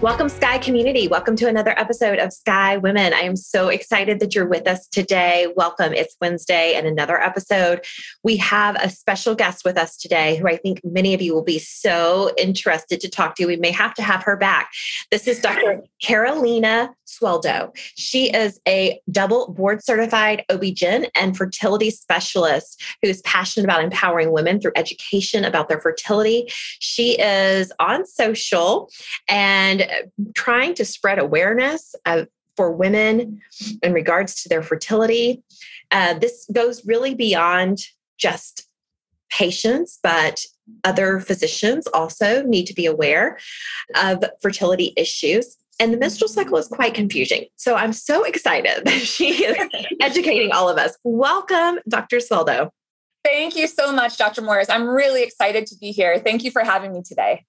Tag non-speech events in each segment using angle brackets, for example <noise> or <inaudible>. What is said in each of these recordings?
Welcome, Sky community. Welcome to another episode of Sky Women. I am so excited that you're with us today. Welcome. It's Wednesday and another episode. We have a special guest with us today who I think many of you will be so interested to talk to. We may have to have her back. This is Dr. Carolina Sueldo. She is a double board certified OB-GYN and fertility specialist who's passionate about empowering women through education about their fertility. She is on social and trying to spread awareness of, for women in regards to their fertility. Uh, this goes really beyond just patients, but other physicians also need to be aware of fertility issues. And the menstrual cycle is quite confusing. So I'm so excited <laughs> that she is <laughs> educating all of us. Welcome, Dr. Sueldo. Thank you so much, Dr. Morris. I'm really excited to be here. Thank you for having me today.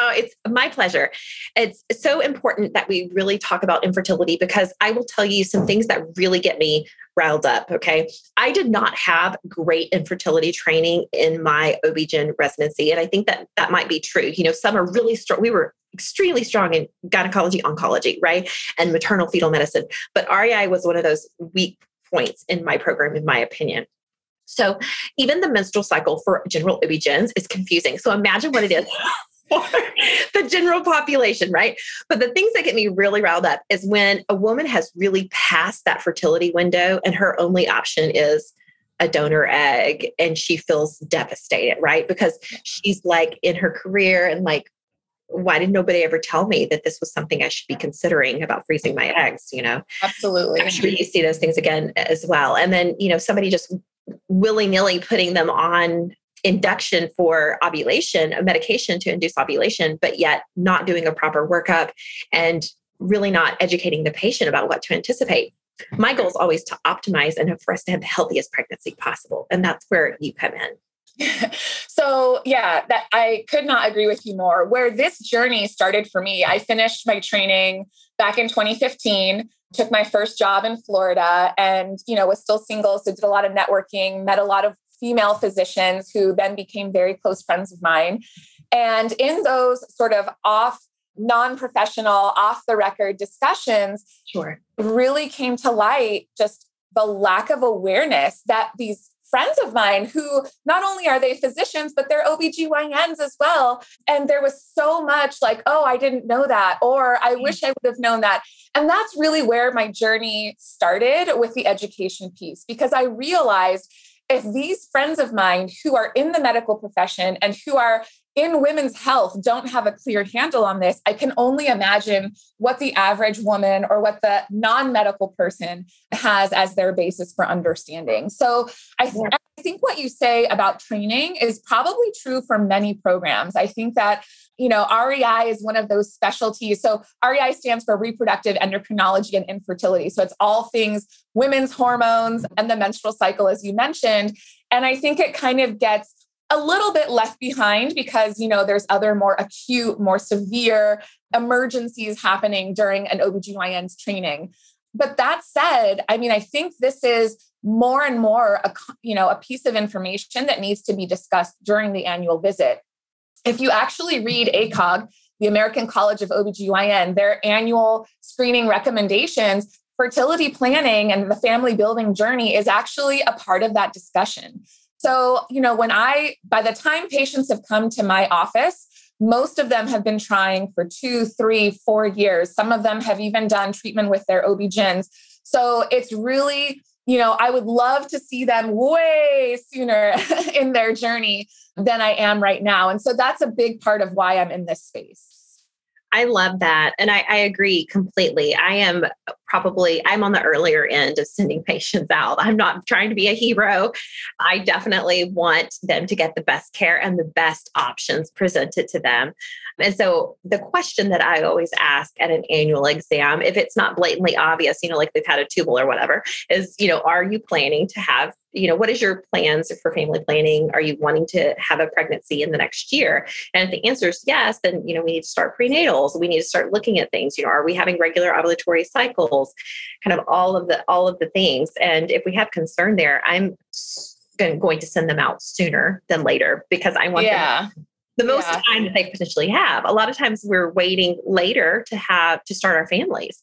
Oh, it's my pleasure. It's so important that we really talk about infertility because I will tell you some things that really get me riled up. Okay. I did not have great infertility training in my OB-GYN residency. And I think that that might be true. You know, some are really strong. We were extremely strong in gynecology, oncology, right? And maternal fetal medicine. But REI was one of those weak points in my program, in my opinion. So even the menstrual cycle for general OB-GYNs is confusing. So imagine what it is <laughs> for <laughs> the general population, right? But the things that get me really riled up is when a woman has really passed that fertility window and her only option is a donor egg and she feels devastated, right? Because she's like in her career and like, why did nobody ever tell me that this was something I should be considering about freezing my eggs? You know, absolutely. I'm sure you see those things again as well. And then, you know, somebody just willy nilly putting them on induction for ovulation, a medication to induce ovulation, but yet not doing a proper workup and really not educating the patient about what to anticipate. My goal is always to optimize and for us to have the healthiest pregnancy possible. And that's where you come in. <laughs> so yeah that i could not agree with you more where this journey started for me i finished my training back in 2015 took my first job in florida and you know was still single so did a lot of networking met a lot of female physicians who then became very close friends of mine. And in those sort of off non-professional off the record discussions sure really came to light just the lack of awareness that these friends of mine who not only are they physicians, but they're OBGYNs as well. And there was so much like, oh, I didn't know that, or I mm. wish I would have known that. And that's really where my journey started with the education piece, because I realized if these friends of mine who are in the medical profession and who are in women's health don't have a clear handle on this, I can only imagine what the average woman or what the non medical person has as their basis for understanding. So I, th- I think what you say about training is probably true for many programs. I think that you know, REI is one of those specialties. So REI stands for reproductive endocrinology and infertility. So it's all things women's hormones and the menstrual cycle, as you mentioned. And I think it kind of gets a little bit left behind because you know there's other more acute more severe emergencies happening during an OBGYN's training but that said i mean i think this is more and more a you know a piece of information that needs to be discussed during the annual visit if you actually read ACOG, the American College of OBGYN, their annual screening recommendations, fertility planning and the family building journey is actually a part of that discussion. So, you know, when I, by the time patients have come to my office, most of them have been trying for two, three, four years. Some of them have even done treatment with their OB-GYNs. So it's really you know, I would love to see them way sooner <laughs> in their journey than I am right now. And so that's a big part of why I'm in this space. I love that. And I, I, agree completely. I am probably I'm on the earlier end of sending <laughs> patients out. I'm not trying to be a hero. I definitely want them to get the best care and the best options presented to them. And so the question that I always ask at an annual exam, if it's not blatantly obvious, you know, like they've had a tubal or whatever, is, you know, are you planning to have, you know, what is your plans for family planning? Are you wanting to have a pregnancy in the next year? And if the answer is yes, then, you know, we need to start prenatals. We need to start looking at things, you know, are we having regular ovulatory cycles? Kind of all of the, all of the things. And if we have concern there, I'm going to send them out sooner than later because I want yeah. them the most yeah. time that they potentially have. A lot of times we're waiting later to have to start our families.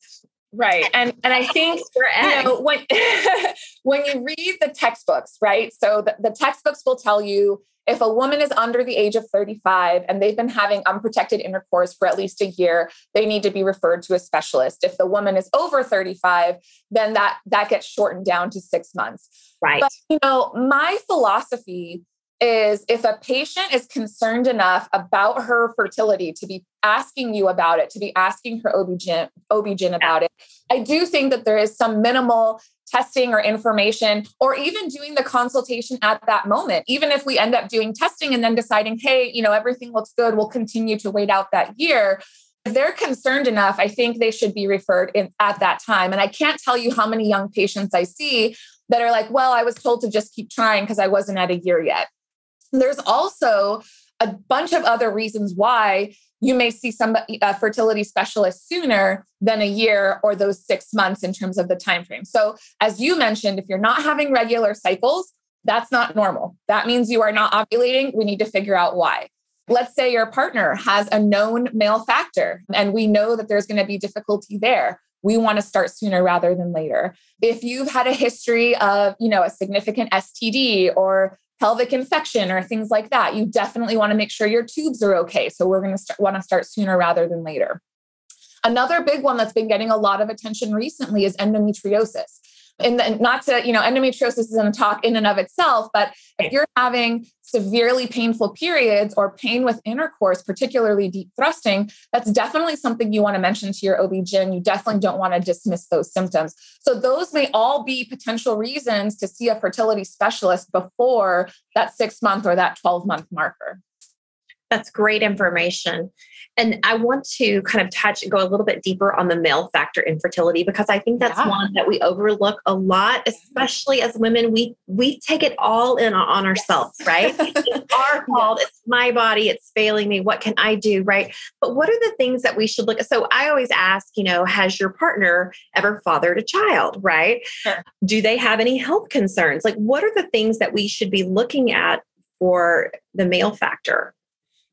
Right. And and I think you know, when <laughs> when you read the textbooks, right? So the, the textbooks will tell you if a woman is under the age of 35 and they've been having unprotected intercourse for at least a year, they need to be referred to a specialist. If the woman is over 35, then that that gets shortened down to 6 months. Right. But you know, my philosophy is if a patient is concerned enough about her fertility to be asking you about it, to be asking her OB-GYN, OB-GYN about it, I do think that there is some minimal testing or information, or even doing the consultation at that moment. Even if we end up doing testing and then deciding, hey, you know, everything looks good, we'll continue to wait out that year. If they're concerned enough, I think they should be referred in at that time. And I can't tell you how many young patients I see that are like, well, I was told to just keep trying because I wasn't at a year yet. There's also a bunch of other reasons why you may see some a fertility specialist sooner than a year or those six months in terms of the time frame. So, as you mentioned, if you're not having regular cycles, that's not normal. That means you are not ovulating. We need to figure out why. Let's say your partner has a known male factor, and we know that there's going to be difficulty there. We want to start sooner rather than later. If you've had a history of, you know, a significant STD or pelvic infection or things like that, you definitely want to make sure your tubes are okay. So we're going to want to start sooner rather than later. Another big one that's been getting a lot of attention recently is endometriosis and not to, you know, endometriosis isn't a talk in and of itself, but if you're having severely painful periods or pain with intercourse, particularly deep thrusting, that's definitely something you want to mention to your OB-GYN. You definitely don't want to dismiss those symptoms. So those may all be potential reasons to see a fertility specialist before that six month or that 12 month marker. That's great information. And I want to kind of touch and go a little bit deeper on the male factor infertility because I think that's yeah. one that we overlook a lot, especially as women. We we take it all in on ourselves, yes. right? <laughs> it's our fault. It's my body. It's failing me. What can I do, right? But what are the things that we should look at? So I always ask, you know, has your partner ever fathered a child, right? Sure. Do they have any health concerns? Like, what are the things that we should be looking at for the male factor?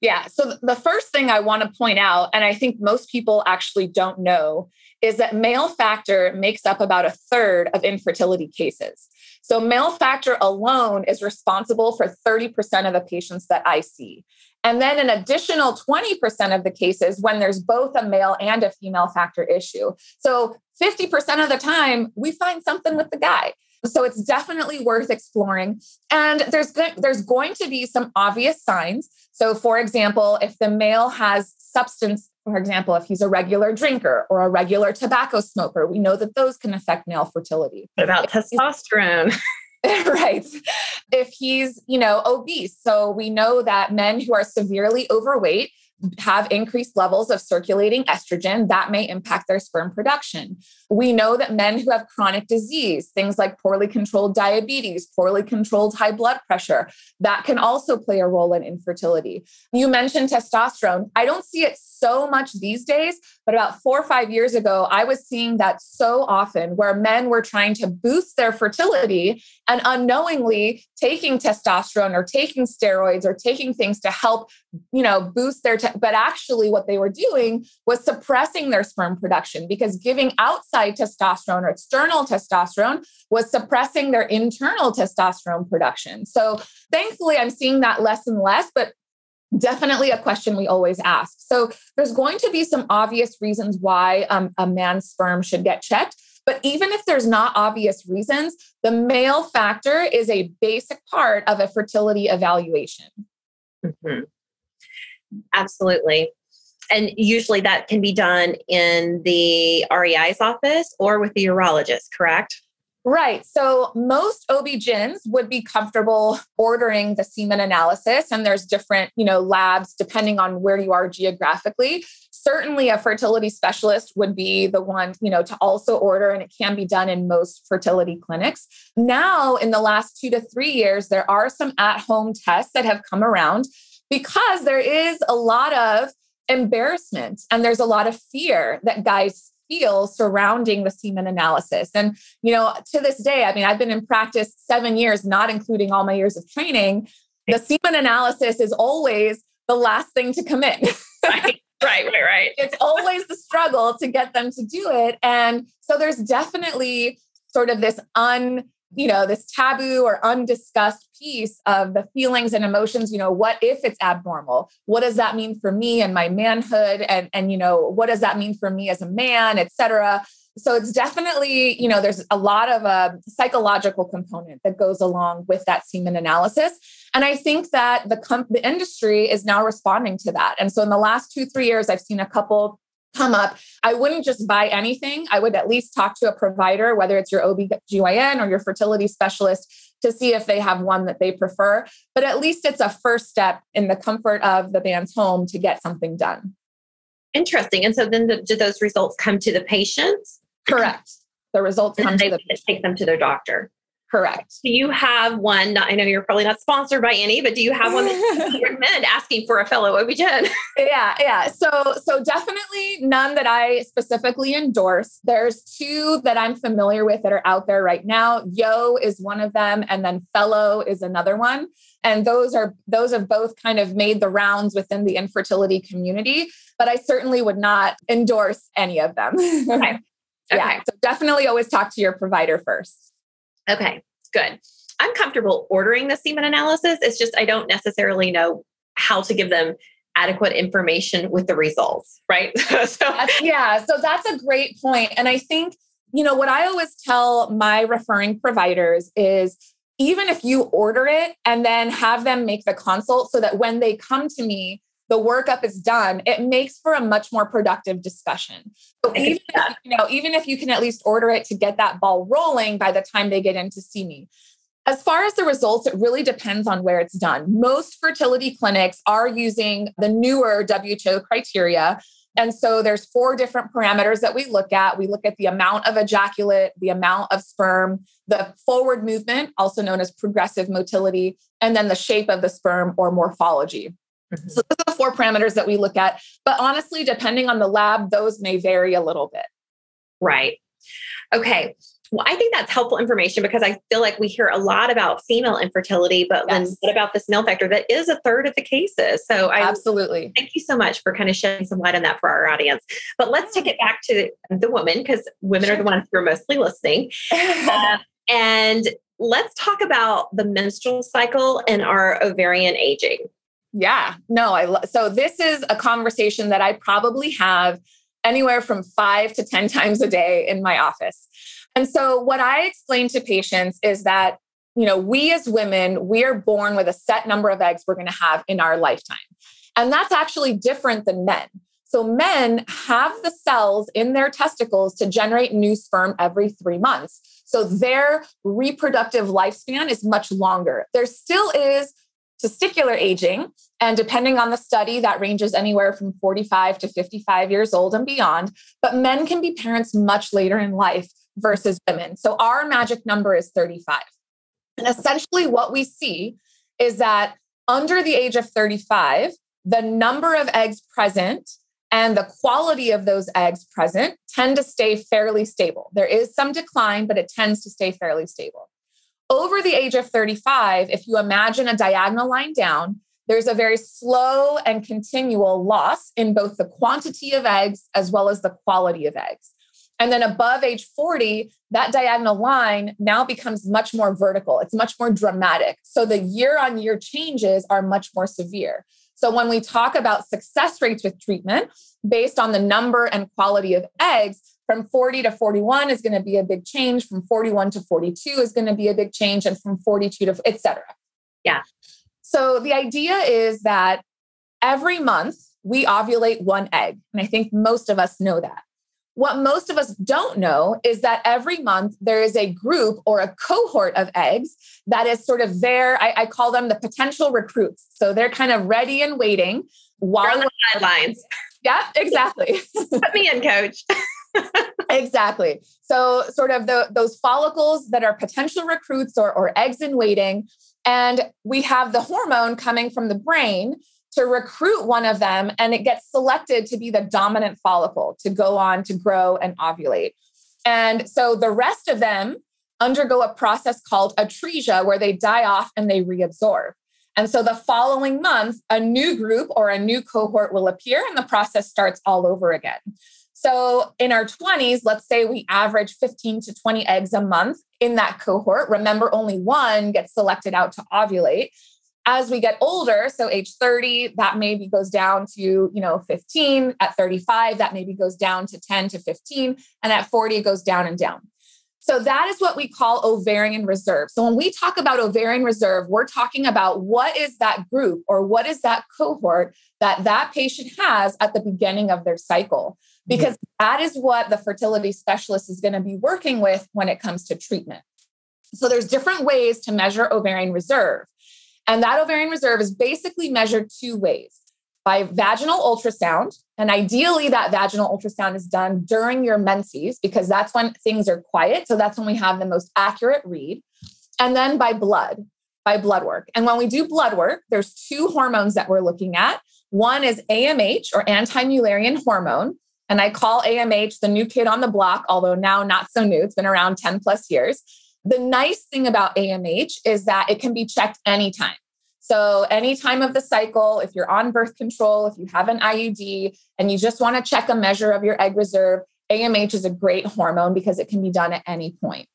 Yeah. So the first thing I want to point out, and I think most people actually don't know, is that male factor makes up about a third of infertility cases. So male factor alone is responsible for 30% of the patients that I see. And then an additional 20% of the cases when there's both a male and a female factor issue. So 50% of the time, we find something with the guy. So it's definitely worth exploring. And there's there's going to be some obvious signs. So for example, if the male has substance, for example, if he's a regular drinker or a regular tobacco smoker, we know that those can affect male fertility. What about testosterone? <laughs> <laughs> right. If he's, you know, obese, so we know that men who are severely overweight have increased levels of circulating estrogen that may impact their sperm production. We know that men who have chronic disease, things like poorly controlled diabetes, poorly controlled high blood pressure, that can also play a role in infertility. You mentioned testosterone. I don't see it so much these days, but about four or five years ago, I was seeing that so often where men were trying to boost their fertility and unknowingly taking testosterone or taking steroids or taking things to help, you know, boost their, te- but actually what they were doing was suppressing their sperm production because giving outside testosterone or external testosterone was suppressing their internal testosterone production. So thankfully, I'm seeing that less and less, but definitely a question we always ask. So there's going to be some obvious reasons why um, a man's sperm should get checked. But even if there's not obvious reasons, the male factor is a basic part of a fertility evaluation. Mm-hmm. Absolutely. And usually that can be done in the REI's office or with the urologist, correct? Right. So most OB-GYNs would be comfortable ordering the semen analysis and there's different, you know, labs depending on where you are geographically. Certainly a fertility specialist would be the one, you know, to also order and it can be done in most fertility clinics. Now in the last 2 to 3 years there are some at-home tests that have come around because there is a lot of embarrassment and there's a lot of fear that guys feel surrounding the semen analysis. And, you know, to this day, I mean, I've been in practice seven years, not including all my years of training. The semen analysis is always the last thing to come in. <laughs> right, right, right, right. It's always the struggle to get them to do it. And so there's definitely sort of this un you know this taboo or undiscussed piece of the feelings and emotions you know what if it's abnormal? What does that mean for me and my manhood? And and you know what does that mean for me as a man etc so it's definitely you know there's a lot of a uh, psychological component that goes along with that semen analysis. And i think that the com- the industry is now responding to that. And so in the last 2 3 years i've seen a couple come up, I wouldn't just buy anything. I would at least talk to a provider, whether it's your OB/GYN or your fertility specialist, to see if they have one that they prefer. But at least it's a first step in the comfort of the man's home to get something done. Interesting. And so then the, do those results come to the patients? Correct. The results come to the take them to their doctor. Correct. Do you have one? I know you're probably not sponsored by any, but do you have one that you <laughs> recommend asking for a fellow OB-GYN? <laughs> Yeah, yeah. So, so definitely none that I specifically endorse. There's two that I'm familiar with that are out there right now. Yo is one of them, and then Fellow is another one. And those are those have both kind of made the rounds within the infertility community. But I certainly would not endorse any of them. <laughs> Okay. yeah. Okay. So definitely always talk to your provider first. Okay, good. I'm comfortable ordering the semen analysis. It's just I don't necessarily know how to give them adequate information with the results, right? <laughs> so yeah, so that's a great point. And I think, you know, what I always tell my referring providers is even if you order it and then have them make the consult so that when they come to me, the workup is done, it makes for a much more productive discussion. So even if, you know, even if you can at least order it to get that ball rolling by the time they get in to see me. As far as the results, it really depends on where it's done. Most fertility clinics are using the newer WHO criteria. And so there's four different parameters that we look at. We look at the amount of ejaculate, the amount of sperm, the forward movement, also known as progressive motility, and then the shape of the sperm or morphology. Mm-hmm. So those are four parameters that we look at. But honestly, depending on the lab, those may vary a little bit. Right. Okay. Well, I think that's helpful information because I feel like we hear a lot about female infertility, but yes. then what about this male factor? That is a third of the cases. So I absolutely thank you so much for kind of shedding some light on that for our audience. But let's take it back to the woman because women sure. are the ones who are mostly listening. uh, <laughs> and let's talk about the menstrual cycle and our ovarian aging. Yeah, no, I lo- so this is a conversation that I probably have anywhere from 5 to 10 <laughs> times a day in my office. And so what I explain to patients is that you know, we as women, we are born with a set number of eggs we're going to have in our lifetime. And that's actually different than men. So men have the cells in their testicles to generate new sperm every 3 months. So their reproductive lifespan is much longer. There still is testicular aging. And depending on the study, that ranges anywhere from 45 to 55 years old and beyond. But men can be parents much later in life versus women. So our magic number is 35. And essentially, what we see is that under the age of 35, the number of eggs present and the quality of those eggs present tend to stay fairly stable. There is some decline, but it tends to stay fairly stable. Over the age of 35, if you imagine a diagonal line down, there's a very slow and continual loss in both the quantity of eggs as well as the quality of eggs. And then above age 40, that diagonal line now becomes much more vertical. It's much more dramatic. So the year on year changes are much more severe. So when we talk about success rates with treatment based on the number and quality of eggs, from 40 to 41 is going to be a big change. From 41 to 42 is going to be a big change. And from 42 to et cetera. Yeah. So the idea is that every month we ovulate one egg. And I think most of us know that. What most of us don't know is that every month there is a group or a cohort of eggs that is sort of there. I, I call them the potential recruits. So they're kind of ready and waiting while the sidelines. <laughs> Yeah, exactly. Put me in, coach. <laughs> exactly. So, sort of the, those follicles that are potential recruits or, or eggs in waiting. And we have the hormone coming from the brain to recruit one of them, and it gets selected to be the dominant follicle to go on to grow and ovulate. And so the rest of them undergo a process called atresia, where they die off and they reabsorb. And so the following month, a new group or a new cohort will appear, and the process starts all over again. So in our 20s, let's say we average 15 to 20 eggs a month in that cohort. Remember, only one gets selected out to ovulate. As we get older, so age 30, that maybe goes down to, you know, 15. At 35, that maybe goes down to 10 to 15. And at 40, it goes down and down. So that is what we call ovarian reserve. So when we talk about ovarian reserve, we're talking about what is that group or what is that cohort that that patient has at the beginning of their cycle because that is what the fertility specialist is going to be working with when it comes to treatment. So there's different ways to measure ovarian reserve. And that ovarian reserve is basically measured two ways by vaginal ultrasound. And ideally, that vaginal ultrasound is done during your menses because that's when things are quiet. So that's when we have the most accurate read. And then by blood, by blood work. And when we do blood work, there's two hormones that we're looking at. One is AMH or anti Mullerian hormone. And I call AMH the new kid on the block, although now not so new. It's been around 10 plus years. The nice thing about AMH is that it can be checked anytime. So, any time of the cycle, if you're on birth control, if you have an IUD, and you just want to check a measure of your egg reserve, AMH is a great hormone because it can be done at any point.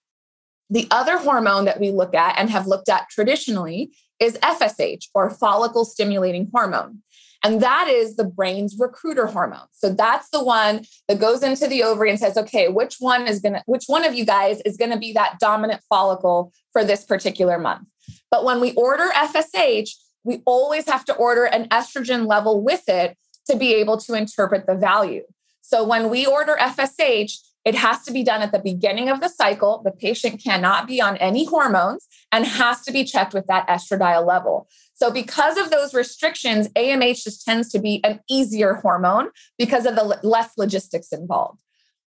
The other hormone that we look at and have looked at traditionally is FSH or follicle stimulating hormone. And that is the brain's recruiter hormone. So that's the one that goes into the ovary and says, okay, which one is going to, which one of you guys is going to be that dominant follicle for this particular month? But when we order FSH, we always have to order an estrogen level with it to be able to interpret the value. So when we order FSH, it has to be done at the beginning of the cycle. The patient cannot be on any hormones and has to be checked with that estradiol level. So, because of those restrictions, AMH just tends to be an easier hormone because of the less logistics involved.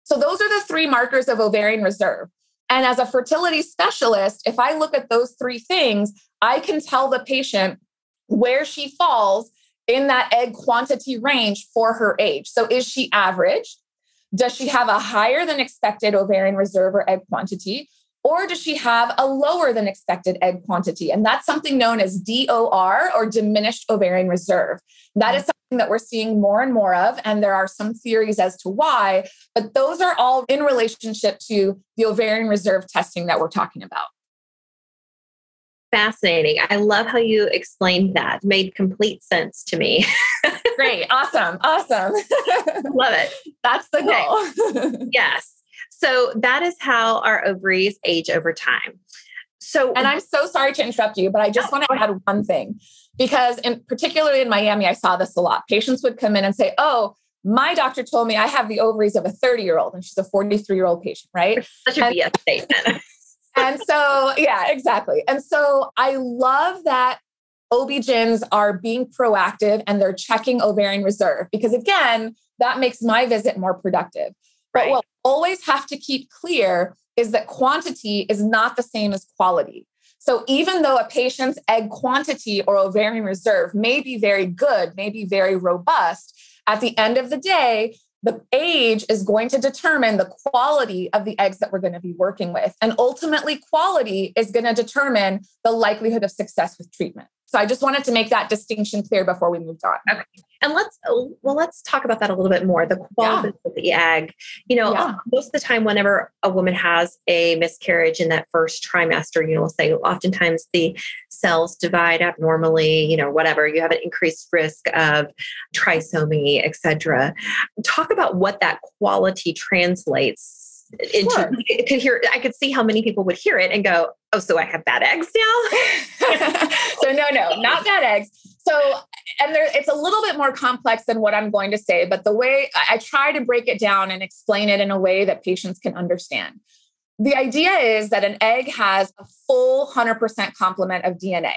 So, those are the three markers of ovarian reserve. And as a fertility specialist, if I look at those three things, I can tell the patient where she falls in that egg quantity range for her age. So is she average? Does she have a higher than expected ovarian reserve or egg quantity? Or does she have a lower than expected egg quantity? And that's something known as DOR or diminished ovarian reserve. That is something that we're seeing more and more of. And there are some theories as to why, but those are all in relationship to the ovarian reserve testing that we're talking about. Fascinating. I love how you explained that. Made complete sense to me. <laughs> Great. Awesome. Awesome. <laughs> love it. That's the goal. <laughs> yes. So that is how our ovaries age over time. So, and I'm so sorry to interrupt you, but I just want to add one thing because, in particularly in Miami, I saw this a lot. Patients would come in and say, "Oh, my doctor told me I have the ovaries of a 30 year old, and she's a 43 year old patient, right?" Such a BS statement. <laughs> and so, yeah, exactly. And so, I love that OB-GYNs are being proactive and they're checking ovarian reserve because, again, that makes my visit more productive. But right. what we'll always have to keep clear is that quantity is not the same as quality. So even though a patient's egg quantity or ovarian reserve may be very good, may be very robust, at the end of the day, the age is going to determine the quality of the eggs that we're going to be working with. And ultimately, quality is going to determine the likelihood of success with treatment. So I just wanted to make that distinction clear before we moved on. Okay. And let's uh, well, let's talk about that a little bit more. The quality yeah. of the egg. You know, yeah. most of the time, whenever a woman has a miscarriage in that first trimester, you know, we'll say oftentimes the cells divide abnormally. You know, whatever you have an increased risk of trisomy, etc. Talk about what that quality translates into sure. could hear I could see how many people would hear it and go, oh, so I have bad eggs now? <laughs> so no, no, not bad eggs. So and there, it's a little bit more complex than what I'm going to say, but the way I try to break it down and explain it in a way that patients can understand. The idea is that an egg has a full 100% complement of DNA.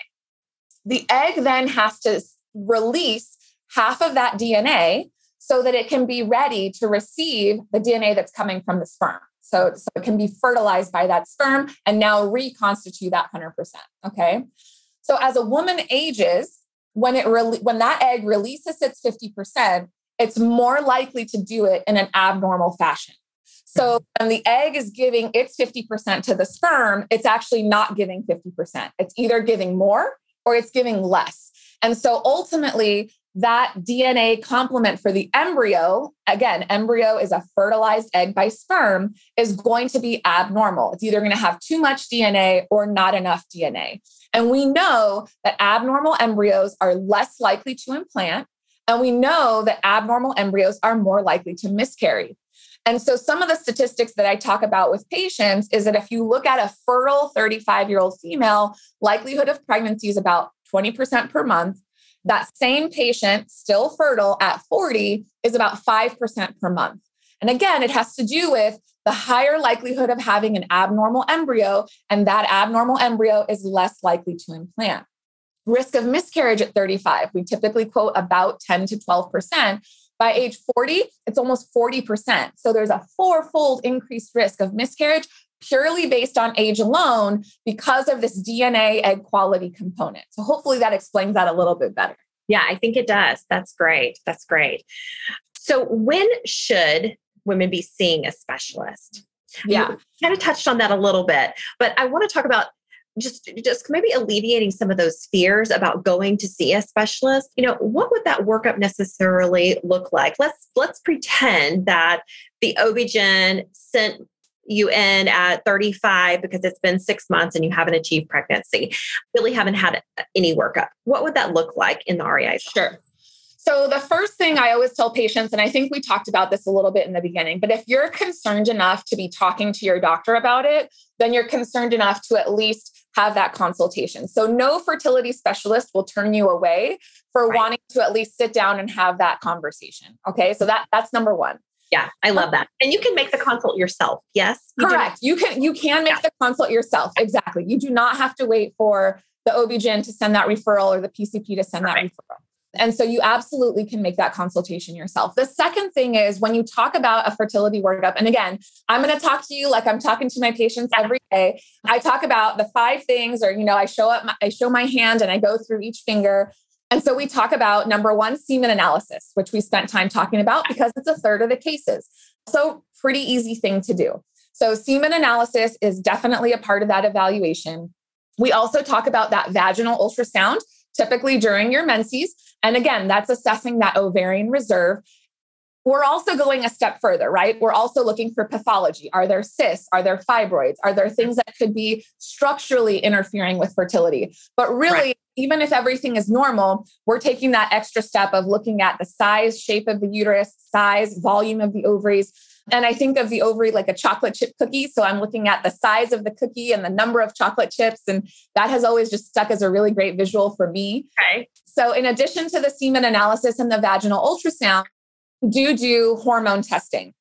The egg then has to release half of that DNA so that it can be ready to receive the DNA that's coming from the sperm. So, so it can be fertilized by that sperm and now reconstitute that 100%. Okay. So as a woman ages, when it re- when that egg releases its 50%, it's more likely to do it in an abnormal fashion. So mm-hmm. when the egg is giving its 50% to the sperm, it's actually not giving 50%. It's either giving more or it's giving less. And so ultimately, that DNA complement for the embryo, again, embryo is a fertilized egg by sperm, is going to be abnormal. It's either going to have too much DNA or not enough DNA. And we know that abnormal embryos are less likely to implant. And we know that abnormal embryos are more likely to miscarry. And so, some of the statistics that I talk about with patients is that if you look at a fertile 35 year old female, likelihood of pregnancy is about 20% per month. That same patient, still fertile at 40, is about 5% per month. And again, it has to do with the higher likelihood of having an abnormal embryo, and that abnormal embryo is less likely to implant. Risk of miscarriage at 35, we typically quote about 10 to 12%. By age 40, it's almost 40%. So there's a fourfold increased risk of miscarriage purely based on age alone because of this DNA egg quality component. So hopefully that explains that a little bit better. Yeah, I think it does. That's great. That's great. So when should women be seeing a specialist? Yeah. Kind of touched on that a little bit, but I want to talk about just just maybe alleviating some of those fears about going to see a specialist you know what would that workup necessarily look like let's let's pretend that the obgyn sent you in at 35 because it's been six months and you haven't achieved pregnancy really haven't had any workup what would that look like in the rei sure so, the first thing I always tell patients, and I think we talked about this a little bit in the beginning, but if you're concerned enough to be talking to your doctor about it, then you're concerned enough to at least have that consultation. So, no fertility specialist will turn you away for right. wanting to at least sit down and have that conversation. Okay. So, that, that's number one. Yeah, I love that. And you can make the consult yourself. Yes. You Correct. You can you can make yeah. the consult yourself. Exactly. You do not have to wait for the OB-GYN to send that referral or the PCP to send that referral. And so you absolutely can make that consultation yourself. The second thing is when you talk about a fertility workup, and again, I'm going to talk to you like I'm talking to my patients every day. I talk about the five things, or, you know, I show up, my, I show my hand and I go through each finger. And so we talk about number one, semen analysis, which we spent time talking about because it's a third of the cases. So, pretty easy thing to do. So, semen analysis is definitely a part of that evaluation. We also talk about that vaginal ultrasound, typically during your menses. And again, that's assessing that ovarian reserve. We're also going a step further, right? We're also looking for pathology. Are there cysts? Are there fibroids? Are there things that could be structurally interfering with fertility? But really, right. Even if everything is normal, we're taking that extra step of looking at the size, shape of the uterus, size, volume of the ovaries, and I think of the ovary like a chocolate chip cookie. So I'm looking at the size of the cookie and the number of chocolate chips. And that has always just stuck as a really great visual for me. Okay. So, in addition to the semen analysis and the vaginal ultrasound, do do hormone testing.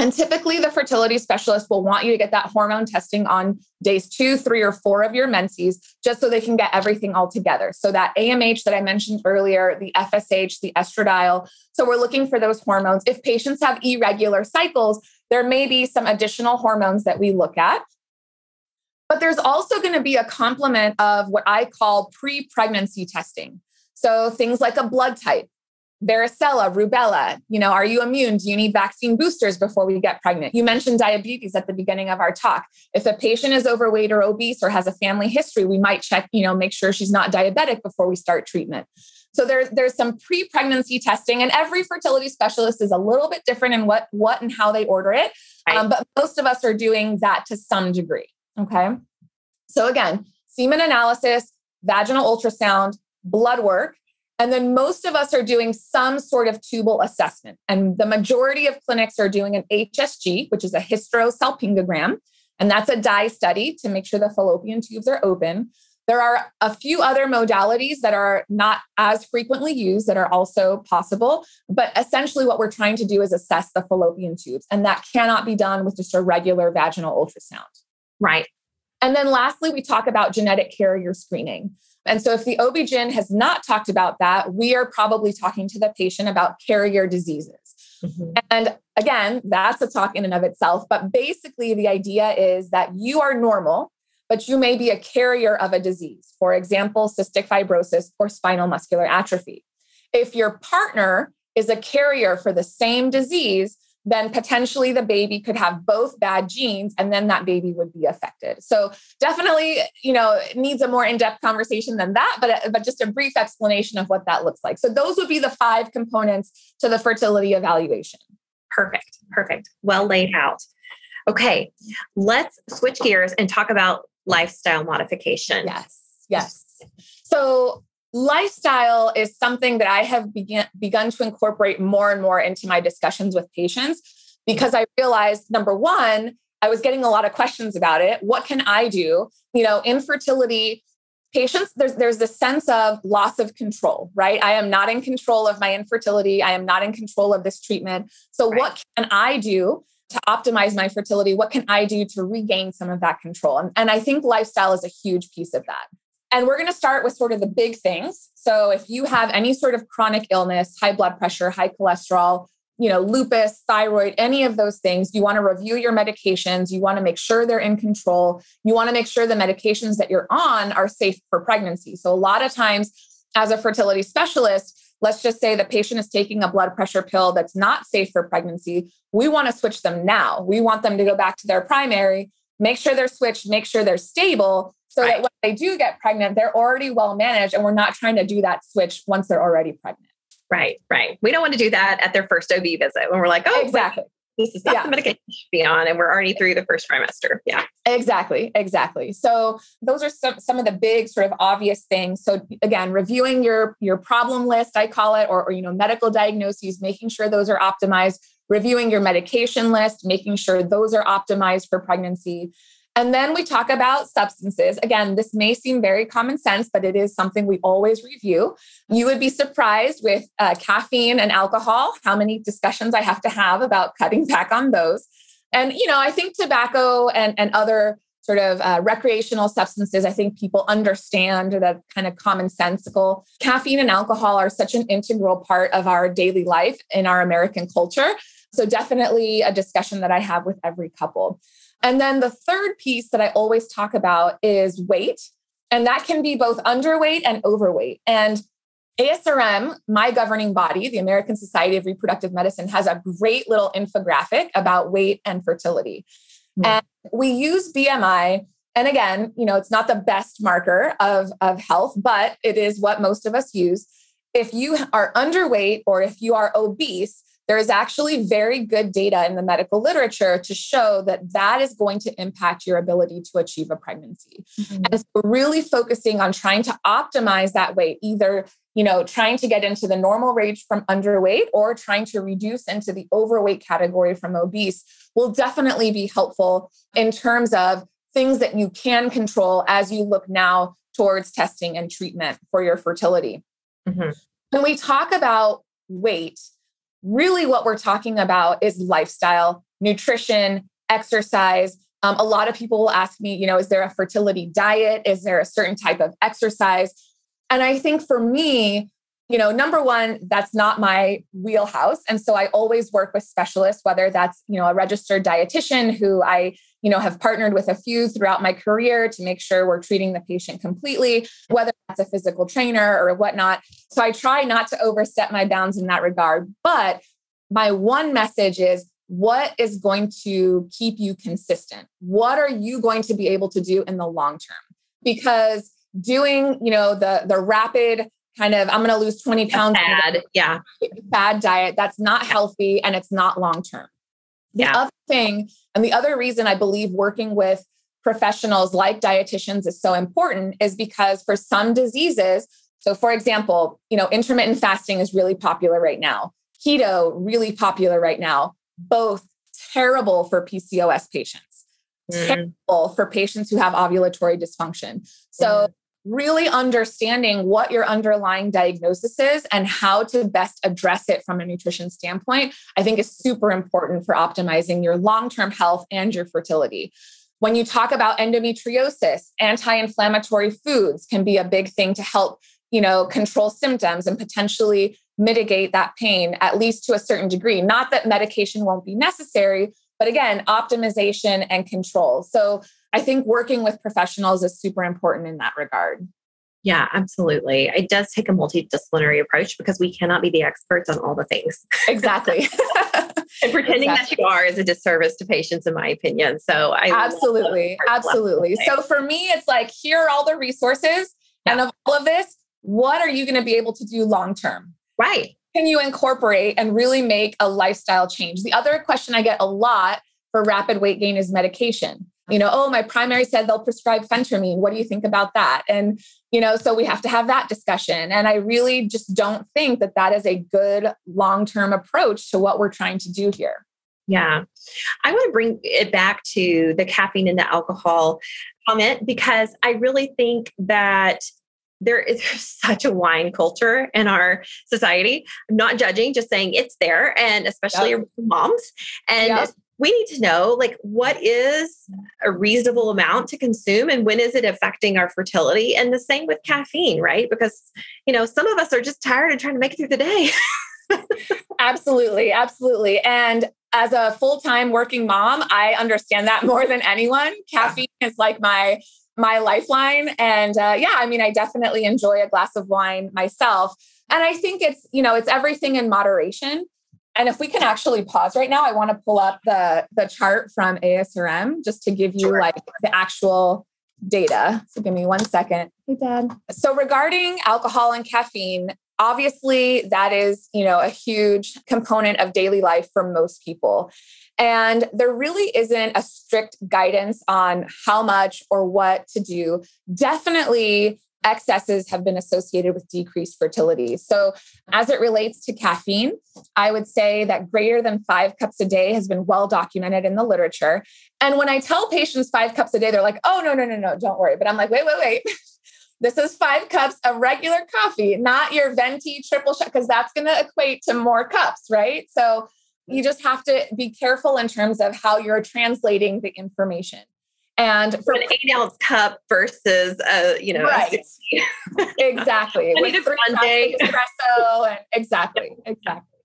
And typically, the fertility specialist will want you to get that hormone testing on days two, three, or four of your menses, just so they can get everything all together. So, that AMH that I mentioned earlier, the FSH, the estradiol. So, we're looking for those hormones. If patients have irregular cycles, there may be some additional hormones that we look at. But there's also going to be a complement of what I call pre pregnancy testing. So, things like a blood type, varicella, rubella. You know, are you immune? Do you need vaccine boosters before we get pregnant? You mentioned diabetes at the beginning of our talk. If a patient is overweight or obese or has a family history, we might check, you know, make sure she's not diabetic before we start treatment. So there's there's some pre-pregnancy testing, and every fertility specialist is a little bit different in what what and how they order it. Right. Um, but most of us are doing that to some degree. Okay. So again, semen analysis, vaginal ultrasound, blood work, and then most of us are doing some sort of tubal assessment. And the majority of clinics are doing an HSG, which is a hysterosalpingogram. And that's a dye study to make sure the fallopian tubes are open. There are a few other modalities that are not as frequently used that are also possible. But essentially, what we're trying to do is assess the fallopian tubes, and that cannot be done with just a regular vaginal ultrasound. Right. And then lastly, we talk about genetic carrier screening. And so, if the OB-GYN has not talked about that, we are probably talking to the patient about carrier diseases. Mm-hmm. And again, that's a talk in and of itself. But basically, the idea is that you are normal, but you may be a carrier of a disease, for example, cystic fibrosis or spinal muscular atrophy. If your partner is a carrier for the same disease, then potentially the baby could have both bad genes and then that baby would be affected. So definitely, you know, needs a more in-depth conversation than that, but uh, but just a brief explanation of what that looks like. So those would be the five components to the fertility evaluation. Perfect. Perfect. Well laid out. Okay, let's switch gears and talk about lifestyle modification. Yes. Yes. So lifestyle is something that I have begun, begun to incorporate more and more into my discussions with patients because I realized number one, I was getting a lot of questions about it. What can I do? You know, infertility patients, there's there's this sense of loss of control, right? I am not in control of my infertility. I am not in control of this treatment. So right. what can I do to optimize my fertility? What can I do to regain some of that control? And, and I think lifestyle is a huge piece of that. And we're going to start with sort of the big things. So if you have any sort of chronic illness, high blood pressure, high cholesterol, you know, lupus, thyroid, any of those things, you want to review your medications. You want to make sure they're in control. You want to make sure the medications that you're on are safe for pregnancy. So a lot of times as a fertility specialist, let's just say the patient is taking a blood pressure pill that's not safe for pregnancy. We want to switch them now. We want them to go back to their primary, make sure they're switched, make sure they're stable so right. that when they do get pregnant, they're already well managed and we're not trying to do that switch once they're already pregnant. Right, right. We don't want to do that at their first OB visit when we're like, oh, exactly. This is not yeah. the medication you should be on, and we're already through the first trimester. Yeah. Exactly, exactly. So those are some, some of the big sort of obvious things. So again, reviewing your your problem list, I call it, or, or you know, medical diagnoses, making sure those are optimized, reviewing your medication list, making sure those are optimized for pregnancy. And then we talk about substances. Again, this may seem very common sense, but it is something we always review. You would be surprised with uh, caffeine and alcohol, how many discussions I have to have about cutting <laughs> back on those. And, you know, I think tobacco and, and other sort of uh, recreational substances, I think people understand that kind of commonsensical. Caffeine and alcohol are such an integral part of our daily life in our American culture. So, definitely a discussion that I have with every couple. And then the third piece that I always talk about is weight. And that can be both underweight and overweight. And ASRM, my governing body, the American Society of Reproductive Medicine, has a great little infographic about weight and fertility. Mm-hmm. And we use BMI. And again, you know, it's not the best marker of, of health, but it is what most of us use. If you are underweight or if you are obese, there is actually very good data in the medical literature to show that that is going to impact your ability to achieve a pregnancy. Mm-hmm. And so really focusing on trying to optimize that weight, either you know, trying to get into the normal range from underweight or trying to reduce into the overweight category from obese will definitely be helpful in terms of things that you can control as you look now towards testing and treatment for your fertility. Mm-hmm. When we talk about weight, really what we're talking about is lifestyle, nutrition, exercise. Um, a lot of people will ask me, you know, is there a fertility diet? Is there a certain type of exercise? And I think for me, you know, number one, that's not my wheelhouse. And so I always work with specialists, whether that's, you know, a registered dietitian who I, you know, have partnered with a few throughout my career to make sure we're treating the patient completely, whether that's a physical trainer or whatnot. So I try not to overstep my bounds in that regard. But my one message is what is going to keep you consistent? What are you going to be able to do in the long term? Because doing, you know, the the rapid kind of I'm going to lose 20 pounds. Bad, yeah. Bad diet. That's not healthy and it's not long term. The yeah. other thing, and the other reason I believe working with professionals like dietitians is so important is because for some diseases, so for example, you know, intermittent fasting is really popular right now. Keto really popular right now. Both terrible for PCOS patients. Mm. Terrible for patients who have ovulatory dysfunction. So mm really understanding what your underlying diagnosis is and how to best address it from a nutrition standpoint, I think is super important for optimizing your long term health and your fertility. When you talk about endometriosis, anti inflammatory foods can be a big thing to help you know control symptoms and potentially mitigate that pain at least to a certain degree not that medication won't be necessary but again optimization and control so I think working with professionals is super important in that regard. Yeah, absolutely. It does take a multidisciplinary approach because we cannot be the experts on all the things. Exactly. <laughs> and pretending exactly. that you are is a disservice to patients, in my opinion. So I absolutely, absolutely. So for me, it's like here are all the resources, yeah. and of all of this, what are you going to be able to do long term? Right. Can you incorporate and really make a lifestyle change? The other question I get a lot for rapid weight gain is medication you know, oh, my primary said they'll prescribe phentermine. What do you think about that? And, you know, so we have to have that discussion. And I really just don't think that that is a good long term approach to what we're trying to do here. Yeah. I want to bring it back to the caffeine and the alcohol comment because I really think that there is <laughs> such a wine culture in our society. I'm not judging, just saying it's there, and especially yep. moms. And yep we need to know like what is a reasonable amount to consume and when is it affecting our fertility? And the same with caffeine right? Because you know some of us are just tired and trying to make it through the day. <laughs> Absolutely absolutely. And as a full-time working mom i understand that more than anyone. Caffeine is like my my lifeline. And uh, yeah i mean i definitely enjoy a glass of wine myself. And i think it's you know it's everything in moderation and if we can actually pause right now, I want to pull up the, the chart from ASRM just to give you sure. like the actual data. So give me one second. Hey, Dad. So regarding alcohol and caffeine, obviously that is, you know, a huge component of daily life for most people. And there really isn't a strict guidance on how much or what to do. Definitely excesses have been associated with decreased fertility. So, as it relates to caffeine, I would say that greater than five cups a day has been well documented in the literature. And when I tell patients five cups a day, they're like, oh, no, no, no, no, don't worry. But I'm like, wait, wait, wait. <laughs> this is five cups of regular coffee, not your venti triple shot, because that's going to equate to more cups, right? So, you just have to be careful in terms of how you're translating the information. And for an eight ounce cup versus a, you know, right. <laughs> exactly. With fun day. espresso. And, <laughs> exactly. Exactly.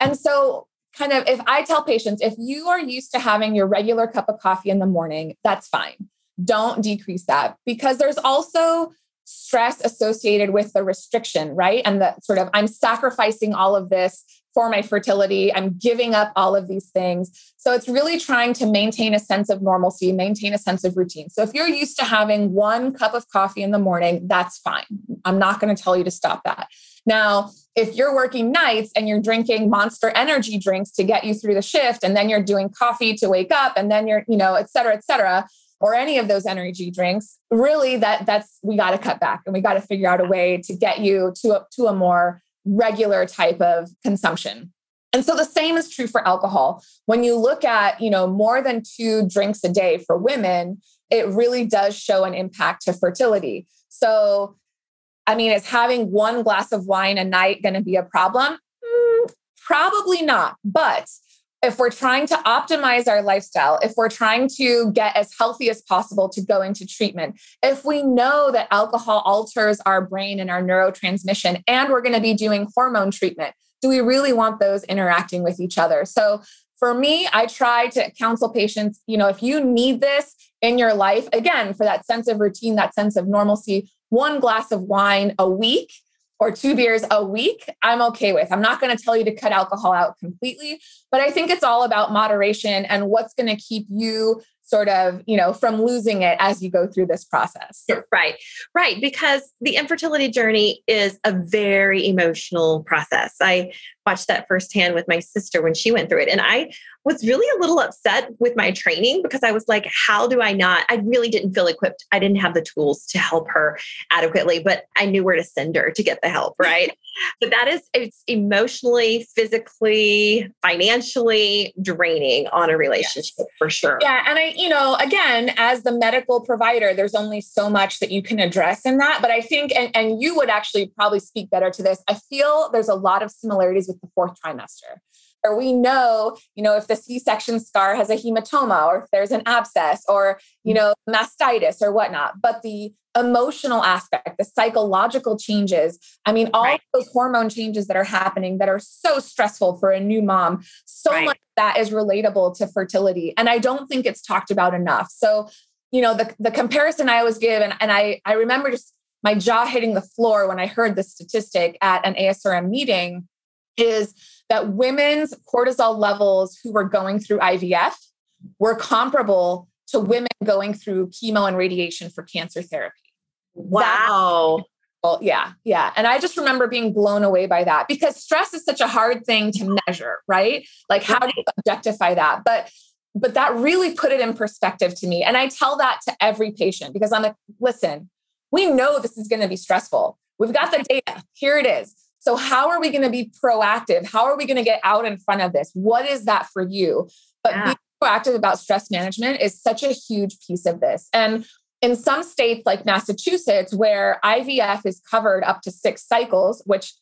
And so kind of if I tell patients, if you are used to having your regular cup of coffee in the morning, that's fine. Don't decrease that because there's also stress associated with the restriction, right? And the sort of I'm sacrificing all of this for my fertility. I'm giving up all of these things. So it's really trying to maintain a sense of normalcy, maintain a sense of routine. So if you're used to having one cup of coffee in the morning, that's fine. I'm not going to tell you to stop that. Now, if you're working nights and you're drinking monster energy drinks to get you through the shift, and then you're doing coffee to wake up, and then you're, you know, et cetera, et cetera, or any of those energy drinks, really that that's we got to cut back and we got to figure out a way to get you to a, to a more regular type of consumption. And so the same is true for alcohol. When you look at, you know, more than 2 drinks a day for women, it really does show an impact to fertility. So I mean, is having one glass of wine a night going to be a problem? Mm, probably not. But if we're trying to optimize our lifestyle, if we're trying to get as healthy as possible to go into treatment, if we know that alcohol alters our brain and our neurotransmission, and we're going to be doing hormone treatment, do we really want those interacting with each other? So for me, I try to counsel patients, you know, if you need this in your life, again, for that sense of routine, that sense of normalcy, one glass of wine a week or two beers a week, I'm okay with. I'm not going to tell you to cut alcohol out completely, but I think it's all about moderation and what's going to keep you sort of, you know, from losing it as you go through this process. Right. Right, because the infertility journey is a very emotional process. I watched that firsthand with my sister when she went through it. And I was really a little upset with my training because I was like, how do I not? I really didn't feel equipped. I didn't have the tools to help her adequately, but I knew where to send her to get the help, <laughs> right? but that is, it's emotionally, physically, financially draining on a relationship yes. for sure. Yeah. And I, you know, again, as the medical provider, there's only so much that you can address in that. But I think, and, and you would actually probably speak better to this, I feel there's a lot of similarities with the fourth trimester or we know, you know, if the C-section scar has a hematoma or if there's an abscess or, you mm. know, mastitis or whatnot. But the emotional aspect, the psychological changes, I mean, all right. those hormone changes that are happening that are so stressful for a new mom, so right. much that is relatable to fertility. And I don't think it's talked about enough. So, you know, the, the comparison I always give, and, and I, I remember just my jaw hitting the floor when I heard the statistic at an ASRM meeting is that women's cortisol levels who were going through IVF were comparable to women going through chemo and radiation for cancer therapy. Wow. That, well, yeah, yeah. And I just remember being blown away by that because stress is such a hard thing to measure, right? Like how do you objectify that? But but that really put it in perspective to me. And I tell that to every patient because I'm like, listen, we know this is going to be stressful. We've got the data. Here it is. So, how are we going to be proactive? How are we going to get out in front of this? What is that for you? But yeah. being proactive about stress management is such a huge piece of this. And in some states like Massachusetts, where IVF is covered up to six cycles, which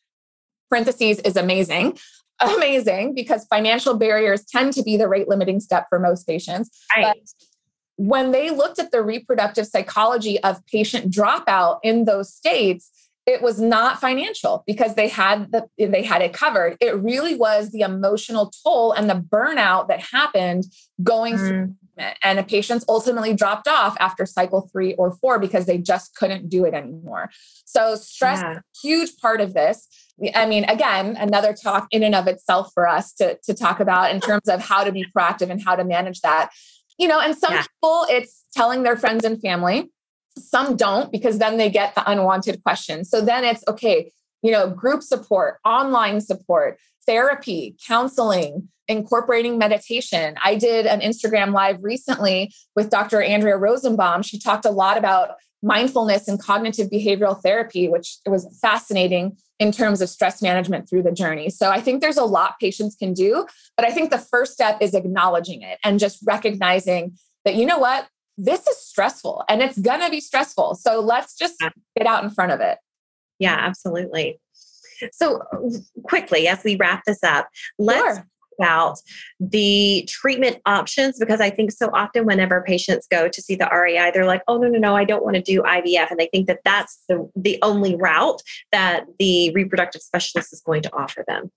parentheses is amazing, <laughs> amazing because financial barriers tend to be the rate limiting step for most patients. Right. But when they looked at the reproductive psychology of patient dropout in those states, it was not financial because they had the they had it covered it really was the emotional toll and the burnout that happened going mm. through it. and the patients ultimately dropped off after cycle 3 or 4 because they just couldn't do it anymore so stress yeah. huge part of this i mean again another talk in and of itself for us to to talk about in terms of how to be proactive and how to manage that you know and some yeah. people it's telling their friends and family some don't because then they get the unwanted questions. So then it's okay, you know, group support, online support, therapy, counseling, incorporating meditation. I did an Instagram live recently with Dr. Andrea Rosenbaum. She talked a lot about mindfulness and cognitive behavioral therapy, which was fascinating in terms of stress management through the journey. So I think there's a lot patients can do, but I think the first step is acknowledging it and just recognizing that, you know what, this is stressful and it's going to be stressful. So let's just get out in front of it. Yeah, absolutely. So, quickly, as we wrap this up, let's sure. about the treatment options because I think so often, whenever patients go to see the REI, they're like, oh, no, no, no, I don't want to do IVF. And they think that that's the, the only route that the reproductive specialist is going to offer them.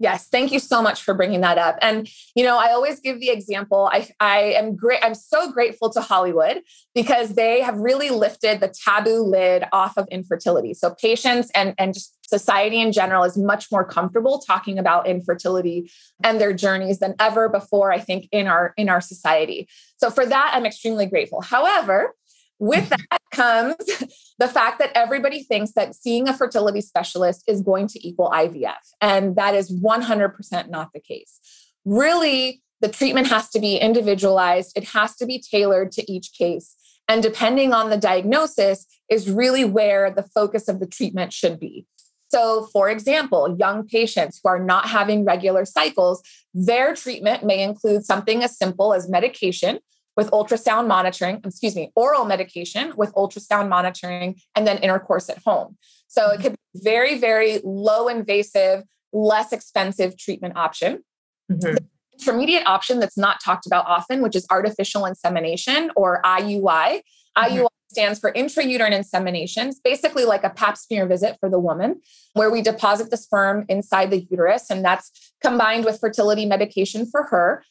Yes, thank you so much for bringing that up. And you know, I always give the example. I I am great. I'm so grateful to Hollywood because they have really lifted the taboo lid off of infertility. So patients and and just society in general is much more comfortable talking about infertility and their journeys than ever before. I think in our in our society. So for that, I'm extremely grateful. However, with that <laughs> comes <laughs> the fact that everybody thinks that seeing a fertility specialist is going to equal IVF. And that is 100% not the case. Really, the treatment has to be individualized, it has to be tailored to each case. And depending on the diagnosis, is really where the focus of the treatment should be. So, for example, young patients who are not having regular cycles, their treatment may include something as simple as medication, with ultrasound monitoring, excuse me, oral medication with ultrasound monitoring, and then intercourse at home. So it could be very, very low invasive, less expensive treatment option. Mm-hmm. intermediate option that's not talked about often, which is artificial insemination or IUI. Mm-hmm. IUI stands for intrauterine insemination. It's basically like a pap smear visit for the woman, where we deposit the sperm inside the uterus, and that's combined with fertility medication for her.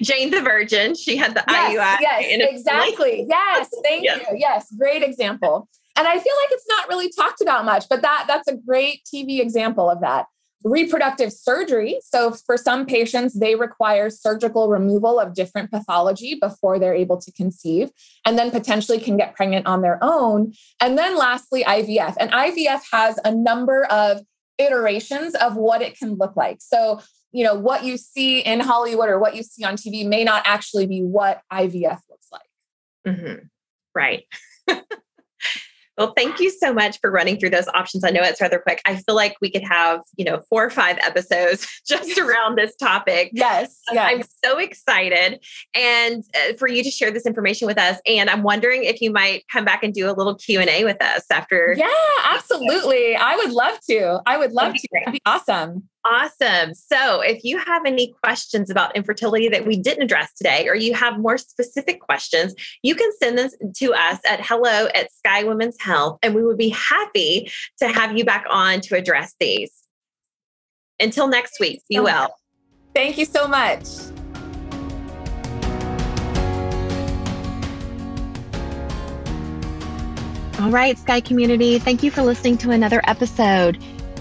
Jane the Virgin. She had the yes, IUI. Yes, exactly. yes, <laughs> thank yes. you. Yes, great example. And I feel like it's not really talked about much, but that that's a great TV example of that. Reproductive surgery. So for some patients, they require surgical removal of different pathology before they're able to conceive, and then potentially can get pregnant on their own. And then lastly, IVF. And IVF has a number of iterations of what it can look like. So, you know, what you see in Hollywood or what you see on TV may not actually be what IVF looks like. Mm-hmm. Right. <laughs> Well, thank you so much for running through those options. I know it's rather quick. I feel like we could have, you know, four or five episodes <laughs> just around this topic. Yes, yes. I'm so excited and uh, for you to share this information with us. And I'm wondering if you might come back and do a little Q and A with us after. Yeah, absolutely. I would love to. I would love to. That'd be awesome. Awesome. So, if you have any questions about infertility that we didn't address today, or you have more specific questions, you can send them to us at hello at Sky Women's Health, and we would be happy to have you back on to address these. Until next week, be well. Thank you so much. All right, Sky community, thank you for listening to another episode.